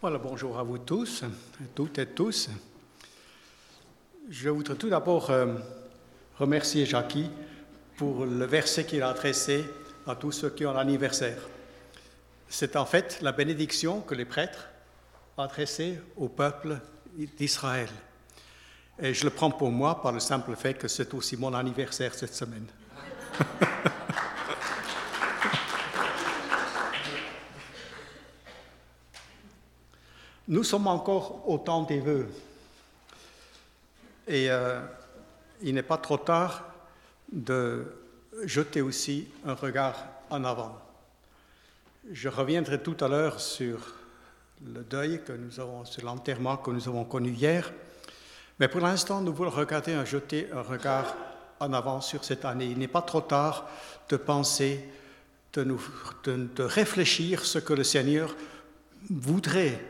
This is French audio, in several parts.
Voilà, bonjour à vous tous, toutes et tous. Je voudrais tout d'abord euh, remercier Jackie pour le verset qu'il a adressé à tous ceux qui ont l'anniversaire. C'est en fait la bénédiction que les prêtres adressaient au peuple d'Israël. Et je le prends pour moi par le simple fait que c'est aussi mon anniversaire cette semaine. Nous sommes encore au temps des vœux. Et euh, il n'est pas trop tard de jeter aussi un regard en avant. Je reviendrai tout à l'heure sur le deuil que nous avons, sur l'enterrement que nous avons connu hier. Mais pour l'instant, nous voulons regarder jeter un regard en avant sur cette année. Il n'est pas trop tard de penser, de, nous, de réfléchir ce que le Seigneur voudrait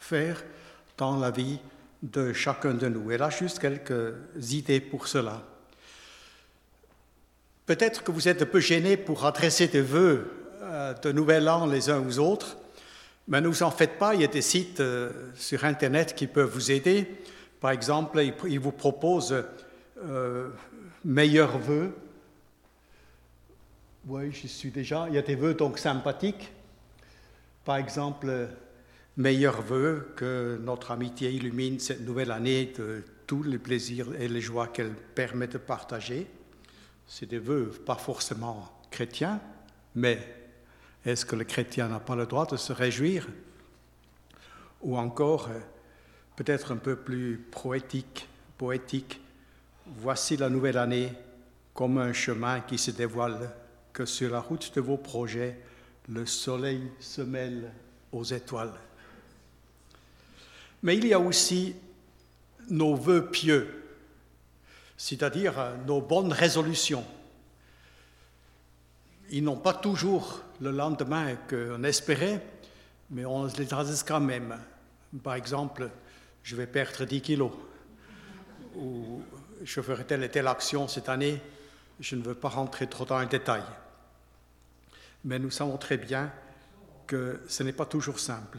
faire dans la vie de chacun de nous. Et là, juste quelques idées pour cela. Peut-être que vous êtes un peu gêné pour adresser des vœux euh, de nouvel an les uns aux autres, mais ne vous en faites pas, il y a des sites euh, sur Internet qui peuvent vous aider. Par exemple, ils vous proposent euh, meilleurs vœux. Oui, je suis déjà. Il y a des vœux donc sympathiques. Par exemple, meilleurs vœux que notre amitié illumine cette nouvelle année de tous les plaisirs et les joies qu'elle permet de partager. C'est des vœux pas forcément chrétiens, mais est-ce que le chrétien n'a pas le droit de se réjouir? Ou encore, euh, peut-être un peu plus poétique, voici la nouvelle année comme un chemin qui se dévoile, que sur la route de vos projets, le soleil se mêle aux étoiles. Mais il y a aussi nos voeux pieux, c'est-à-dire euh, nos bonnes résolutions. Ils n'ont pas toujours le lendemain qu'on espérait, mais on les adresse quand même. Par exemple, je vais perdre 10 kilos, ou je ferai telle et telle action cette année. Je ne veux pas rentrer trop dans les détails. Mais nous savons très bien que ce n'est pas toujours simple.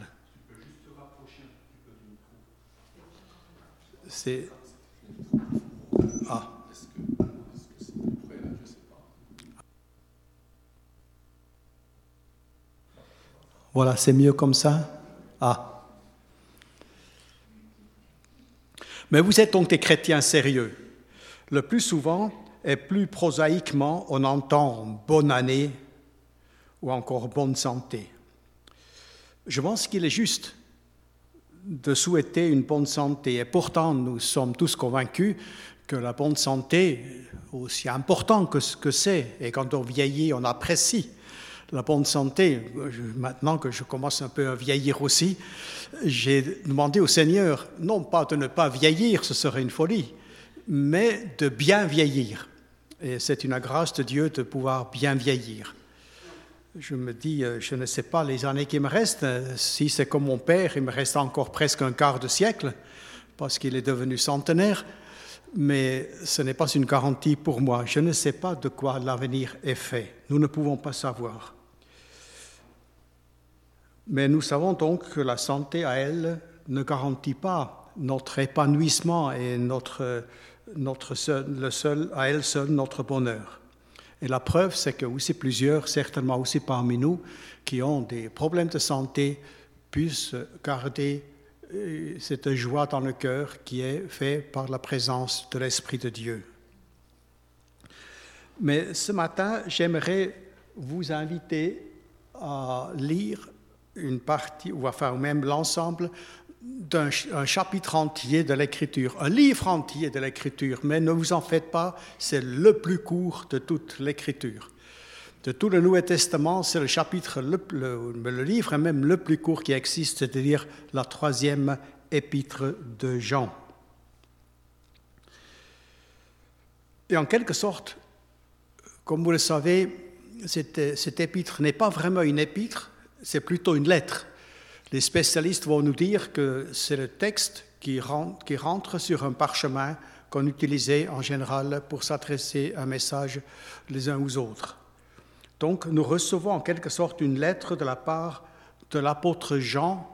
C'est. Ah. Voilà, c'est mieux comme ça Ah. Mais vous êtes donc des chrétiens sérieux. Le plus souvent et plus prosaïquement, on entend bonne année ou encore bonne santé. Je pense qu'il est juste de souhaiter une bonne santé. Et pourtant, nous sommes tous convaincus que la bonne santé, aussi important que ce que c'est, et quand on vieillit, on apprécie la bonne santé. Maintenant que je commence un peu à vieillir aussi, j'ai demandé au Seigneur, non pas de ne pas vieillir, ce serait une folie, mais de bien vieillir. Et c'est une grâce de Dieu de pouvoir bien vieillir je me dis, euh, je ne sais pas les années qui me restent. Euh, si c'est comme mon père, il me reste encore presque un quart de siècle, parce qu'il est devenu centenaire. Mais ce n'est pas une garantie pour moi. Je ne sais pas de quoi l'avenir est fait. Nous ne pouvons pas savoir. Mais nous savons donc que la santé à elle ne garantit pas notre épanouissement et notre, notre le seul, à elle seule notre bonheur. Et la preuve, c'est que aussi plusieurs, certainement aussi parmi nous, qui ont des problèmes de santé, puissent garder euh, cette joie dans le cœur qui est faite par la présence de l'Esprit de Dieu. Mais ce matin, j'aimerais vous inviter à lire une partie, ou enfin même l'ensemble d'un chapitre entier de l'Écriture, un livre entier de l'Écriture, mais ne vous en faites pas, c'est le plus court de toute l'Écriture. De tout le Nouveau Testament, c'est le chapitre, le, le, livre même le plus court qui existe, c'est-à-dire la troisième épître de Jean. Et en quelque sorte, comme vous le savez, cette, cette épître n'est pas vraiment une épître, c'est plutôt une lettre. Les spécialistes vont nous dire que c'est le texte qui rentre, sur un parchemin qu'on utilisait en général pour s'adresser un message les uns aux autres. Donc nous recevons en quelque sorte une lettre de la part de l'apôtre Jean,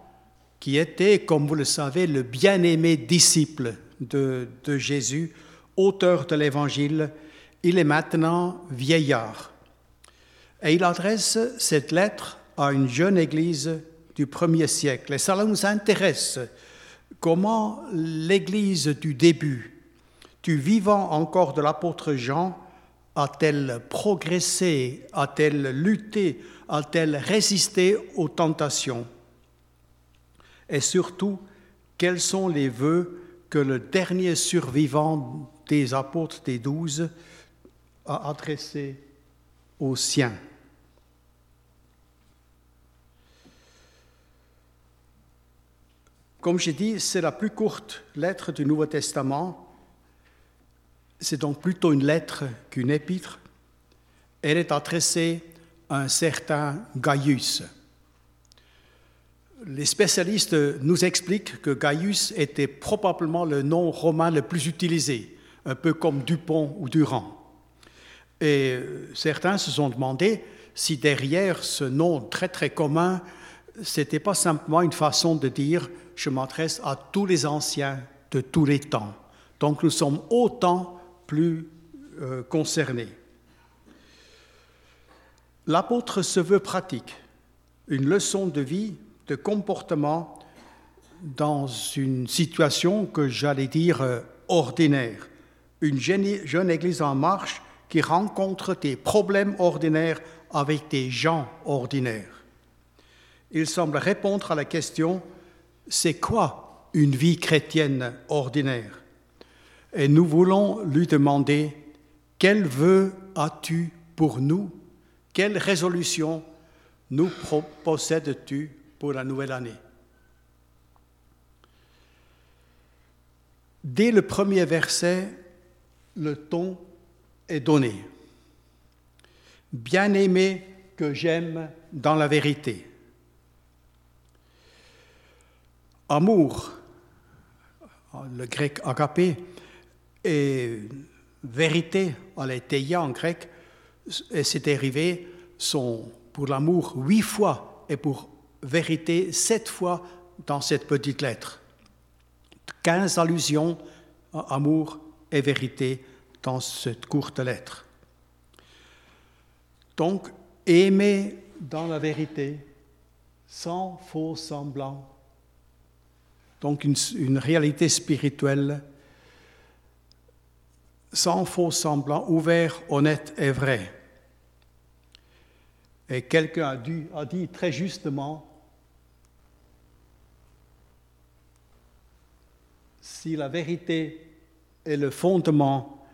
qui était, comme vous le savez, le bien-aimé disciple de Jésus, auteur de l'Évangile. Il est maintenant vieillard. Et il adresse cette lettre à une jeune église du premier siècle. Et ça nous intéresse. Comment l'église du début, du vivant encore de l'apôtre Jean, a-t-elle progressé, a-t-elle lutté, a-t-elle résisté aux tentations? Et surtout, quels sont les vœux que le dernier survivant des apôtres des douze a adressés aux siens? Comme j'ai dit, c'est la plus courte lettre du Nouveau Testament. C'est donc plutôt une lettre qu'une épître. Elle est adressée à un certain Gaius. Les spécialistes nous expliquent que Gaius était probablement le nom romain le plus utilisé, un peu comme Dupont ou Durand. Et certains se sont demandé si derrière ce nom très très commun, c'était pas simplement une façon de dire je m'adresse à tous les anciens de tous les temps. Donc nous sommes autant plus euh, concernés. L'apôtre se veut pratique, une leçon de vie, de comportement dans une situation que j'allais dire euh, ordinaire. Une jeune église en marche qui rencontre des problèmes ordinaires avec des gens ordinaires. Il semble répondre à la question c'est quoi une vie chrétienne ordinaire? Et nous voulons lui demander, quel vœu as-tu pour nous? Quelle résolution nous possèdes-tu pour la nouvelle année? Dès le premier verset, le ton est donné. Bien-aimé que j'aime dans la vérité. Amour, le grec agapé, et vérité, aletheia en grec, et ces dérivés sont pour l'amour huit fois et pour vérité sept fois dans cette petite lettre. Quinze allusions à amour et vérité dans cette courte lettre. Donc, aimer dans la vérité, sans faux semblant, donc une, réalité spirituelle sans faux semblant, ouvert, honnête et vrai. Et quelqu'un a dit très justement, si la vérité est le fondement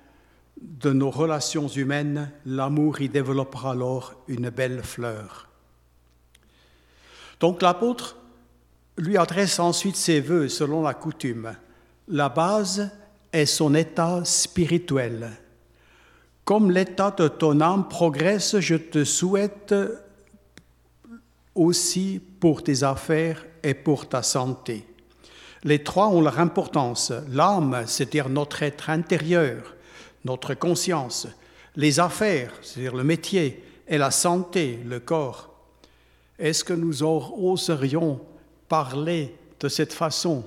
de nos relations humaines, l'amour y développera alors une belle fleur. Donc l'apôtre lui adresse ensuite ses voeux selon la coutume. La base est son état spirituel. Comme l'état de ton âme progresse, je te souhaite aussi pour tes affaires et pour ta santé. Les trois ont leur importance. L'âme, c'est-à-dire notre être intérieur, notre conscience. Les affaires, c'est-à-dire le métier, et la santé, le corps. Est-ce que nous oserions parler de cette façon.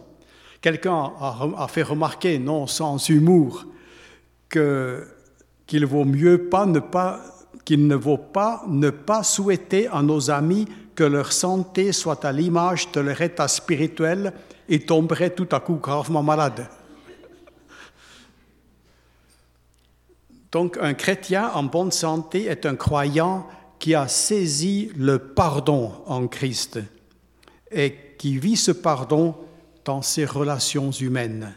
Quelqu'un a, fait remarquer, non sans humour, qu'il vaut mieux pas ne pas qu'il ne vaut pas ne pas souhaiter à nos amis que leur santé soit à l'image de leur état spirituel et tomberait tout à coup gravement malade. Donc un chrétien en bonne santé est un croyant qui a saisi le pardon en Christ et qui vit ce pardon dans ses relations humaines.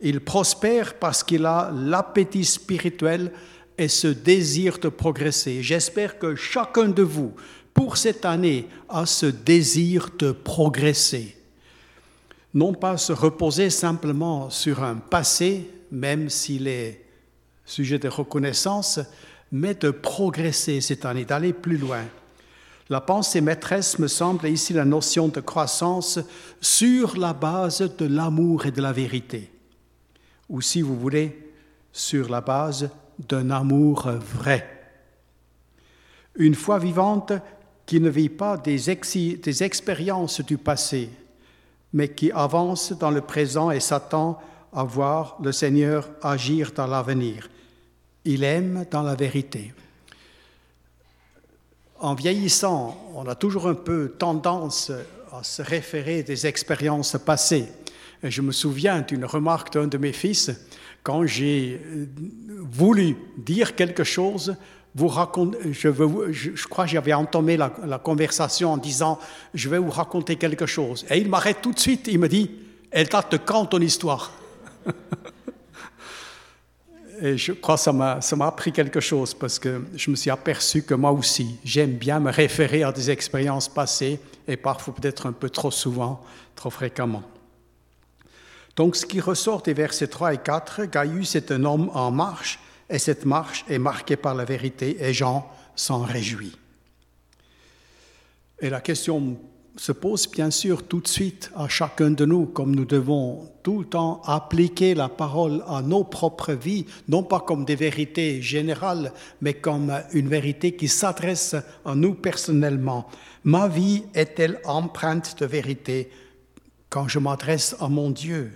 Il prospère parce qu'il a l'appétit spirituel et ce désir de progresser. J'espère que chacun de vous, pour cette année, a ce désir de progresser. Non pas se reposer simplement sur un passé, même s'il est sujet de reconnaissance, mais de progresser cette année, d'aller plus loin. La pensée maîtresse me semble ici la notion de croissance sur la base de l'amour et de la vérité, ou si vous voulez, sur la base d'un amour vrai. Une foi vivante qui ne vit pas des, des expériences du passé, mais qui avance dans le présent et s'attend à voir le Seigneur agir dans l'avenir. Il aime dans la vérité. En vieillissant, on a toujours un peu tendance à se référer des expériences passées. Je me souviens d'une remarque d'un de mes fils, quand j'ai voulu dire quelque chose, je, crois que j'avais entamé la, la, conversation en disant Je vais vous raconter quelque chose. Et il m'arrête tout de suite, il me dit Elle date de quand ton histoire? Et je crois que ça m'a appris quelque chose parce que je me suis aperçu que moi aussi, j'aime bien me référer à des expériences passées et parfois peut-être un peu trop souvent, trop fréquemment. Donc ce qui ressort des versets 3 et 4, Gaius est un homme en marche et cette marche est marquée par la vérité et Jean s'en réjouit. Et la question se pose bien sûr tout de suite à chacun de nous, comme nous devons tout le temps appliquer la parole à nos propres vies, non pas comme des vérités générales, mais comme une vérité qui s'adresse à nous personnellement. Ma vie est-elle empreinte de vérité quand je m'adresse à mon Dieu?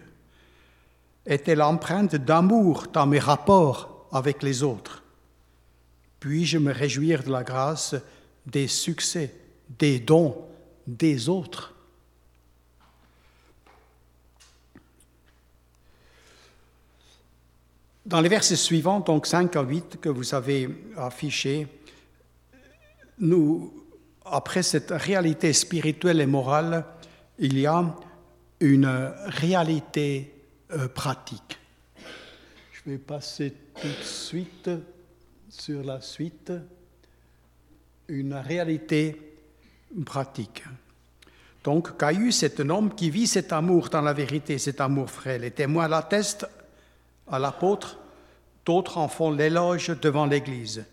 Est-elle empreinte d'amour dans mes rapports avec les autres? Puis-je me réjouir de la grâce, des succès, des dons des autres. Dans les versets suivants, donc 5 à 8 que vous avez affichés, nous, après cette réalité spirituelle et morale, il y a une réalité euh, pratique. Je vais passer tout de suite sur la suite. Une réalité Donc Caius est un homme qui vit cet amour dans la vérité, cet amour frêle. Les témoins l'attestent à l'apôtre, d'autres en font l'éloge devant l'Église.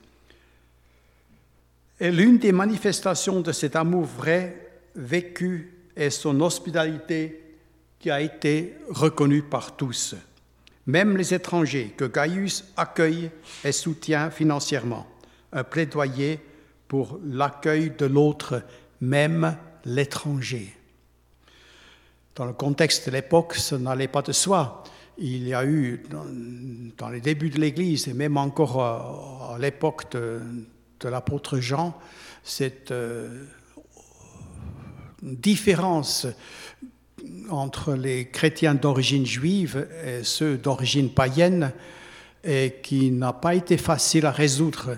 Et l'une des manifestations de cet amour vrai vécu est son hospitalité qui a été reconnue par tous, même les étrangers que Gaius accueille et soutient financièrement. Un plaidoyer pour l'accueil de l'autre même l'étranger. Dans le contexte de l'époque, ce n'allait pas de soi. Il y a eu, dans, les débuts de l'Église, et même encore à, l'époque de, l'apôtre Jean, cette euh, différence entre les chrétiens d'origine juive et ceux d'origine païenne, et qui n'a pas été facile à résoudre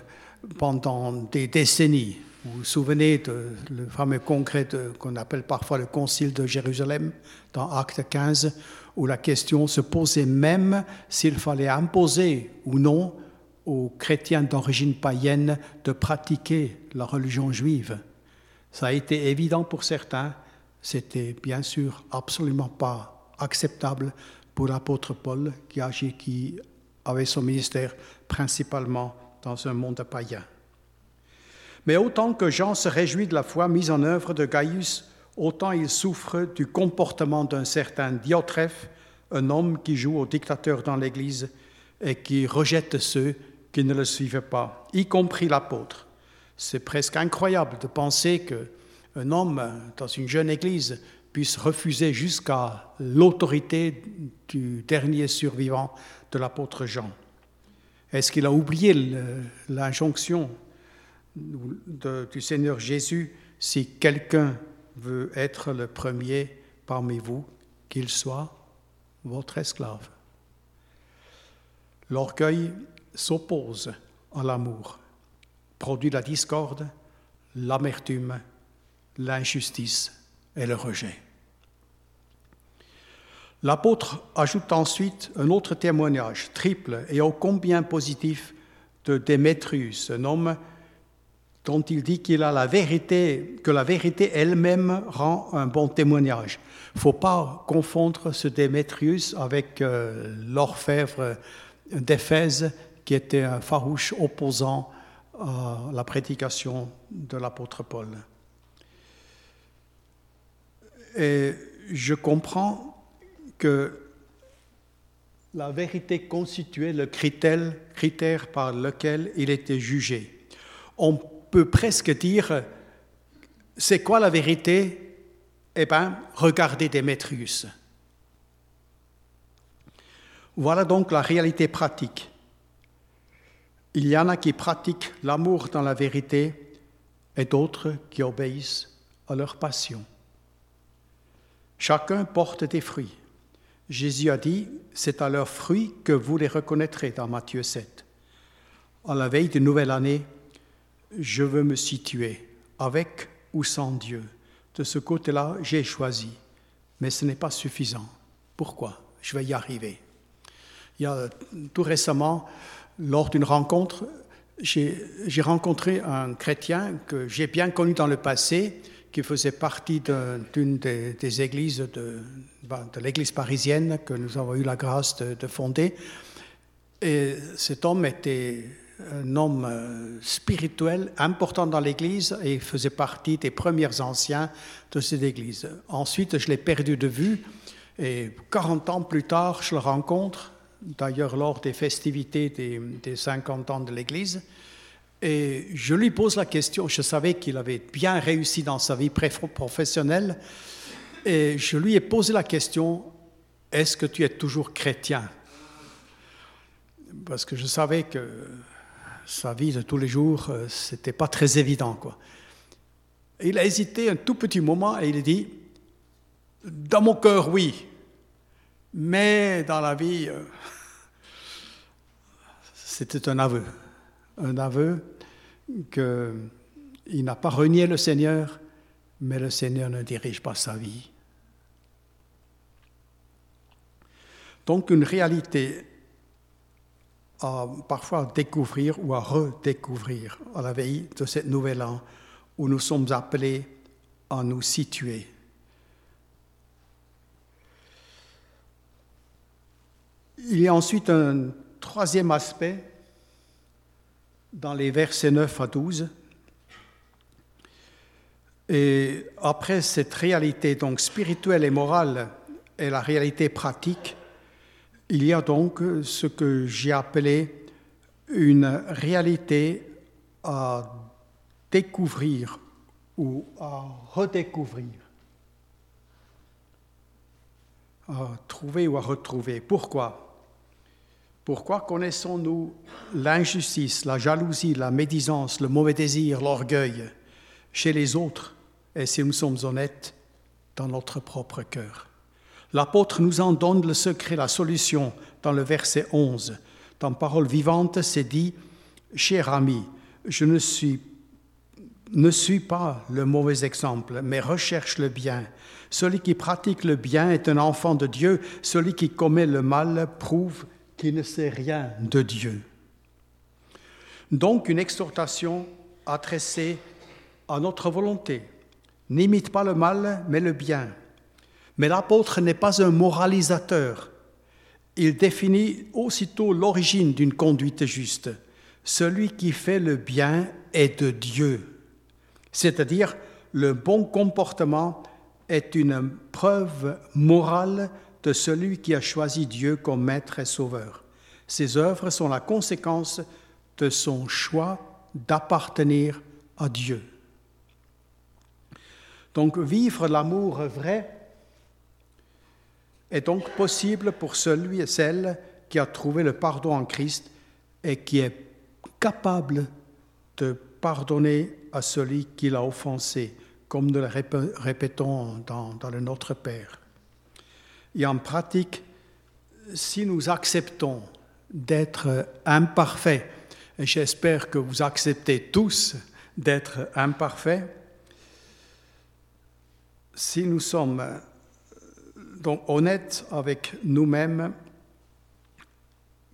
pendant des décennies. Vous vous souvenez de le fameux congrès qu'on appelle parfois le Concile de Jérusalem dans Acte 15, où la question se posait même s'il fallait imposer ou non aux chrétiens d'origine païenne de pratiquer la religion juive. Ça a été évident pour certains, c'était bien sûr absolument pas acceptable pour l'apôtre Paul qui, qui avait son ministère principalement dans un monde païen. Mais autant que Jean se réjouit de la foi mise en œuvre de Gaius, autant il souffre du comportement d'un certain Diotrephe, un homme qui joue au dictateur dans l'Église et qui rejette ceux qui ne le suivent pas, y compris l'apôtre. C'est presque incroyable de penser qu'un homme dans une jeune Église puisse refuser jusqu'à l'autorité du dernier survivant de l'apôtre Jean. Est-ce qu'il a oublié l'injonction du Seigneur Jésus, si quelqu'un veut être le premier parmi vous, qu'il soit votre esclave. L'orgueil s'oppose à l'amour, produit la discorde, l'amertume, l'injustice et le rejet. L'apôtre ajoute ensuite un autre témoignage triple et ô combien positif de Démétrius, un homme dont il dit qu'il a la vérité, que la vérité elle-même rend un bon témoignage. Il ne faut pas confondre ce Démétrius avec euh, l'orfèvre d'Éphèse, qui était un farouche opposant à la prédication de l'apôtre Paul. Et je comprends que la vérité constituait le critère, par lequel il était jugé. Peut presque dire C'est quoi la vérité? Eh bien, regardez Démétrius. Voilà donc la réalité pratique. Il y en a qui pratiquent l'amour dans la vérité et d'autres qui obéissent à leur passion. Chacun porte des fruits. Jésus a dit, c'est à leurs fruits que vous les reconnaîtrez dans Matthieu 7. À la veille de nouvelle année, je veux me situer avec ou sans Dieu. De ce côté-là, j'ai choisi, mais ce n'est pas suffisant. Pourquoi? Je vais y arriver. Il y a tout récemment, lors d'une rencontre, j'ai rencontré un chrétien que j'ai bien connu dans le passé, qui faisait partie d'une des, églises ben, de, l'église parisienne que nous avons eu la grâce de, fonder. Et cet homme était un homme euh, spirituel important dans l'église et faisait partie des premiers anciens de cette église. Ensuite, je l'ai perdu de vue et 40 ans plus tard, je le rencontre d'ailleurs lors des festivités des, 50 ans de l'Église. Et je lui pose la question, je savais qu'il avait bien réussi dans sa vie professionnelle, et je lui ai posé la question, est-ce que tu es toujours chrétien? Parce que je savais que sa vie de tous les jours, euh, c'était pas très évident. Quoi. il a hésité un tout petit moment et il a dit, dans mon cœur, oui, mais dans la vie, euh, c'était un aveu. Un aveu qu'il n'a pas renié le Seigneur, mais le Seigneur ne dirige pas sa vie. Donc une réalité à parfois découvrir ou à redécouvrir à la veille de cette nouvelle an où nous sommes appelés à nous situer. Il y a ensuite un troisième aspect dans les versets 9 à 12. Et après cette réalité donc spirituelle et morale et la réalité pratique, il y a donc ce que j'ai appelé une réalité à découvrir ou à redécouvrir, à trouver ou à retrouver. Pourquoi? Pourquoi connaissons-nous l'injustice, la jalousie, la médisance, le mauvais désir, l'orgueil chez les autres? Et si nous sommes honnêtes dans notre propre cœur L'apôtre nous en donne le secret, la solution dans le verset 11. Dans Parole vivante, c'est dit, Cher ami, je ne suis, ne suis pas le mauvais exemple, mais recherche le bien. Celui qui pratique le bien est un enfant de Dieu, celui qui commet le mal prouve qui ne sait rien de Dieu. Donc une exhortation adressée à notre volonté. N'imite pas le mal, mais le bien. Mais l'apôtre n'est pas un moralisateur. Il définit aussitôt l'origine d'une conduite juste. Celui qui fait le bien est de Dieu. C'est-à-dire, le bon comportement est une preuve morale de celui qui a choisi Dieu comme maître et sauveur. Ses œuvres sont la conséquence de son choix d'appartenir à Dieu. Donc vivre l'amour vrai est donc possible pour celui et celle qui a trouvé le pardon en Christ et qui est capable de pardonner à celui qui l'a offensé, comme nous le répétons dans, le Notre Père. Et en pratique, si nous acceptons d'être imparfaits, et j'espère que vous acceptez tous d'être imparfaits, si nous sommes donc honnêtes avec nous-mêmes,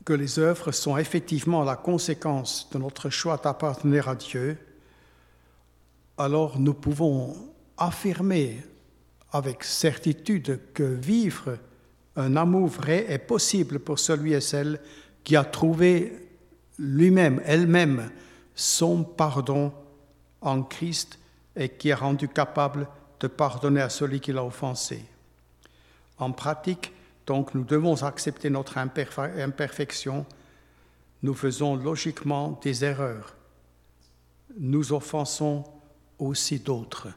que les œuvres sont effectivement la conséquence de notre choix d'appartenir à Dieu, alors nous pouvons affirmer avec certitude que vivre un amour vrai est possible pour celui et celle qui a trouvé lui-même, elle-même, son pardon en Christ et qui est rendu capable de pardonner à celui qui l'a offensé. En pratique, donc, nous devons accepter notre imperfection. Nous faisons logiquement des erreurs. Nous offensons aussi d'autres.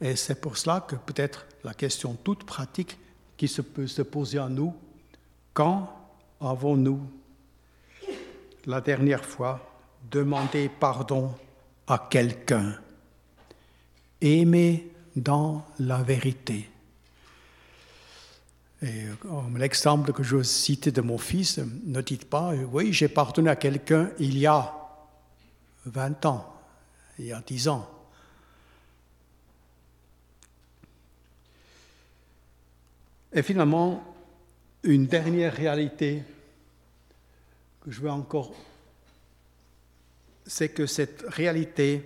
Et c'est pour cela que peut-être la question toute pratique qui se peut se poser à nous, quand avons-nous la dernière fois demandé pardon à quelqu'un? Aimer dans la vérité. Et l'exemple que je cite de mon fils, ne dites pas, oui, j'ai pardonné à quelqu'un il y a 20 ans, il y a 10 ans. Et finalement, une dernière réalité que je veux encore, c'est que cette réalité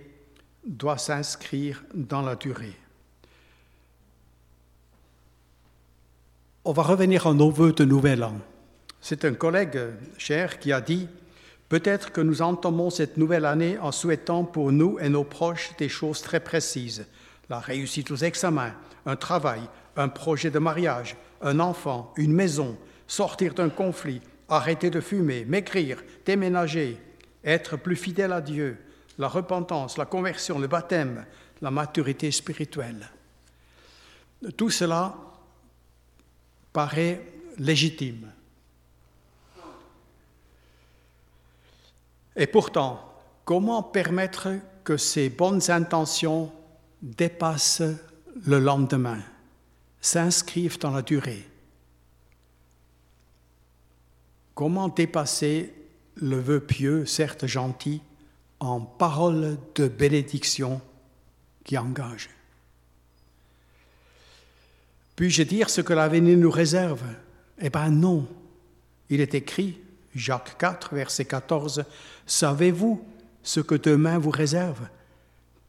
doit s'inscrire dans la durée. On va revenir à nos voeux de Nouvel An. C'est un collègue cher qui a dit Peut-être que nous entamons cette nouvelle année en souhaitant pour nous et nos proches des choses très précises la réussite aux examens, un travail, un projet de mariage, un enfant, une maison, sortir d'un conflit, arrêter de fumer, maigrir, déménager, être plus fidèle à Dieu, la repentance, la conversion, le baptême, la maturité spirituelle. Tout cela paraît légitime. Et pourtant, comment permettre que ces bonnes intentions dépassent le lendemain, s'inscrivent dans la durée? Comment dépasser le vœu pieux, certes gentil, en parole de bénédiction qui engage? Puis-je dire ce que l'avenir nous réserve? Eh bien non. Il est écrit, Jacques 4, verset 14, Savez-vous ce que demain vous réserve?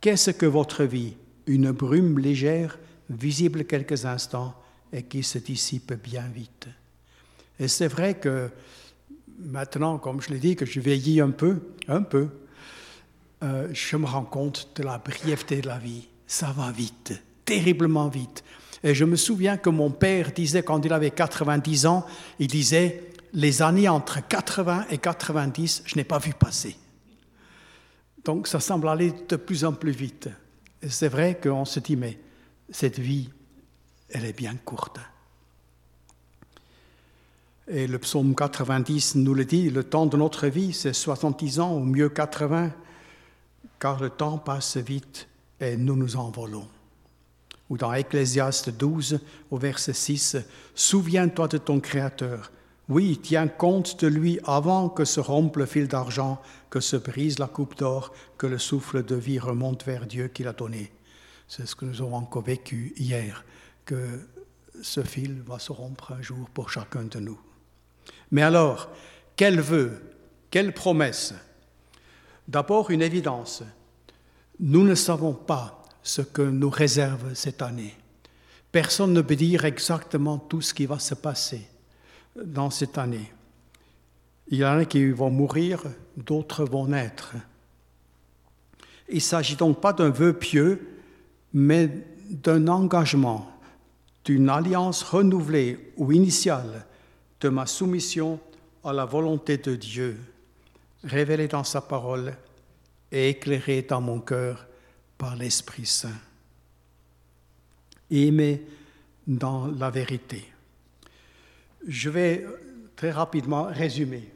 Qu'est-ce que votre vie? Une brume légère, visible quelques instants et qui se dissipe bien vite. Et c'est vrai que maintenant, comme je l'ai dit, que je vieillis un peu, un peu, euh, je me rends compte de la brièveté de la vie. Ça va vite, terriblement vite. Et je me souviens que mon père disait, quand il avait 90 ans, il disait, les années entre 80 et 90, je n'ai pas vu passer. Donc ça semble aller de plus en plus vite. C'est vrai qu'on se dit, mais cette vie, elle est bien courte. Et le psaume 90 nous le dit, le temps de notre vie, c'est 70 ans, ou mieux 80, car le temps passe vite et nous nous envolons ou dans Ecclésiaste 12 au verset 6, Souviens-toi de ton Créateur. Oui, tiens compte de lui avant que se rompe le fil d'argent, que se brise la coupe d'or, que le souffle de vie remonte vers Dieu qui l'a donné. C'est ce que nous avons encore vécu hier, que ce fil va se rompre un jour pour chacun de nous. Mais alors, quel vœu, quelle promesse? D'abord une évidence. Nous ne savons pas ce que nous réserve cette année. Personne ne peut dire exactement tout ce qui va se passer dans cette année. Il y en a qui vont mourir, d'autres vont naître. Il ne s'agit donc pas d'un vœu pieux, mais d'un engagement, d'une alliance renouvelée ou initiale de ma soumission à la volonté de Dieu, révélée dans sa parole et éclairée dans mon cœur par l'Esprit Saint. Aimer dans la vérité. Je vais très rapidement résumer.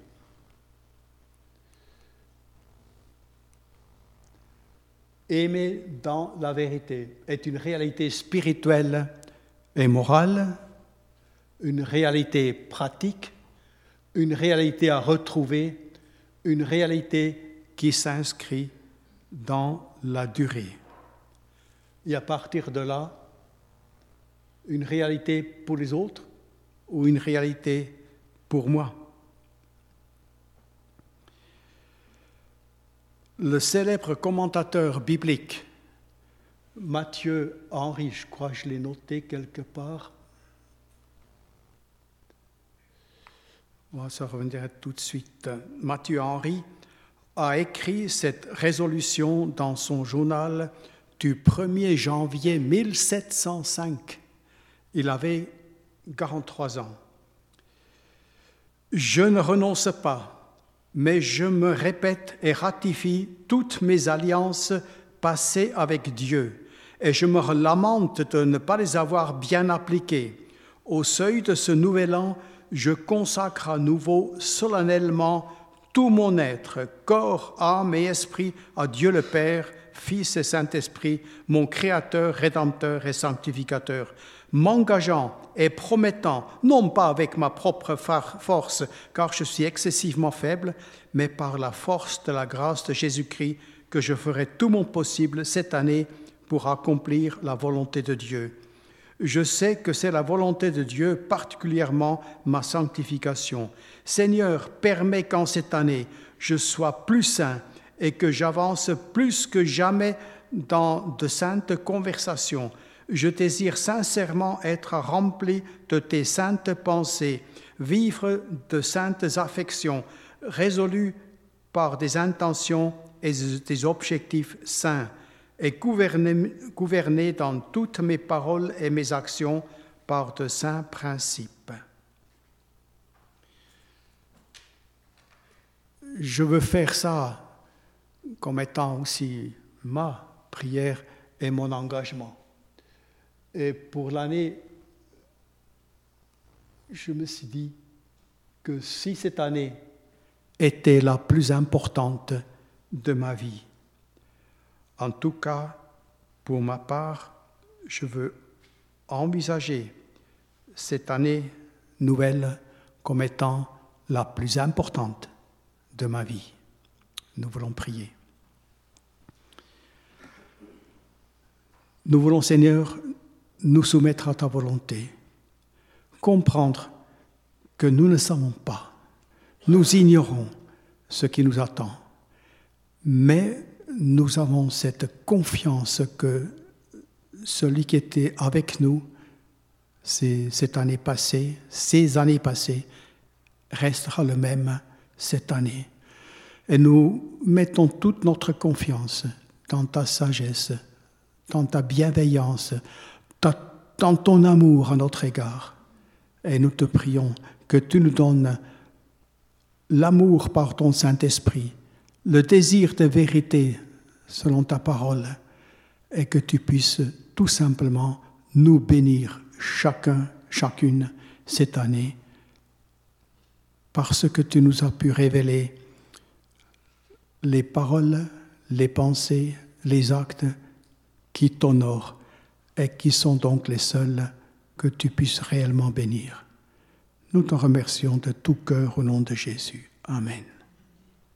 Aimer dans la vérité est une réalité spirituelle et morale, une réalité pratique, une réalité à retrouver, une réalité qui s'inscrit dans la durée. Et à partir de là, une réalité pour les autres ou une réalité pour moi. Le célèbre commentateur biblique Matthieu Henry, je crois que je l'ai noté quelque part, ça reviendra tout de suite. Matthieu Henry a écrit cette résolution dans son journal du 1er janvier 1705. Il avait 43 ans. Je ne renonce pas, mais je me répète et ratifie toutes mes alliances passées avec Dieu, et je me lamente de ne pas les avoir bien appliquées. Au seuil de ce nouvel an, je consacre à nouveau solennellement tout mon être, corps, âme et esprit, à Dieu le Père, Fils et Saint-Esprit, mon Créateur, Rédempteur et Sanctificateur, m'engageant et promettant, non pas avec ma propre force, car je suis excessivement faible, mais par la force de la grâce de Jésus-Christ, que je ferai tout mon possible cette année pour accomplir la volonté de Dieu. Je sais que c'est la volonté de Dieu, particulièrement ma sanctification. Seigneur, permets qu'en cette année, je sois plus saint et que j'avance plus que jamais dans de saintes conversations. Je désire sincèrement être rempli de tes saintes pensées, vivre de saintes affections, résolu par des intentions et des objectifs saints et gouverné, dans toutes mes paroles et mes actions par de saints principes. Je veux faire ça comme étant aussi ma prière et mon engagement. Et pour l'année, je me suis dit que si cette année était la plus importante de ma vie, en tout cas, pour ma part, je veux envisager cette année nouvelle comme étant la plus importante de ma vie. Nous voulons prier. Nous voulons, Seigneur, nous soumettre à ta volonté, comprendre que nous ne savons pas, nous ignorons ce qui nous attend, mais nous avons cette confiance que celui qui était avec nous cette année passée, ces années passées, restera le même cette année. Et nous mettons toute notre confiance dans ta sagesse, dans ta bienveillance, dans ton amour à notre égard. Et nous te prions que tu nous donnes l'amour par ton Saint-Esprit, le désir de vérité selon ta parole, et que tu puisses tout simplement nous bénir chacun, chacune cette année, parce que tu nous as pu révéler les paroles, les pensées, les actes qui t'honorent et qui sont donc les seuls que tu puisses réellement bénir. Nous te remercions de tout cœur au nom de Jésus. Amen.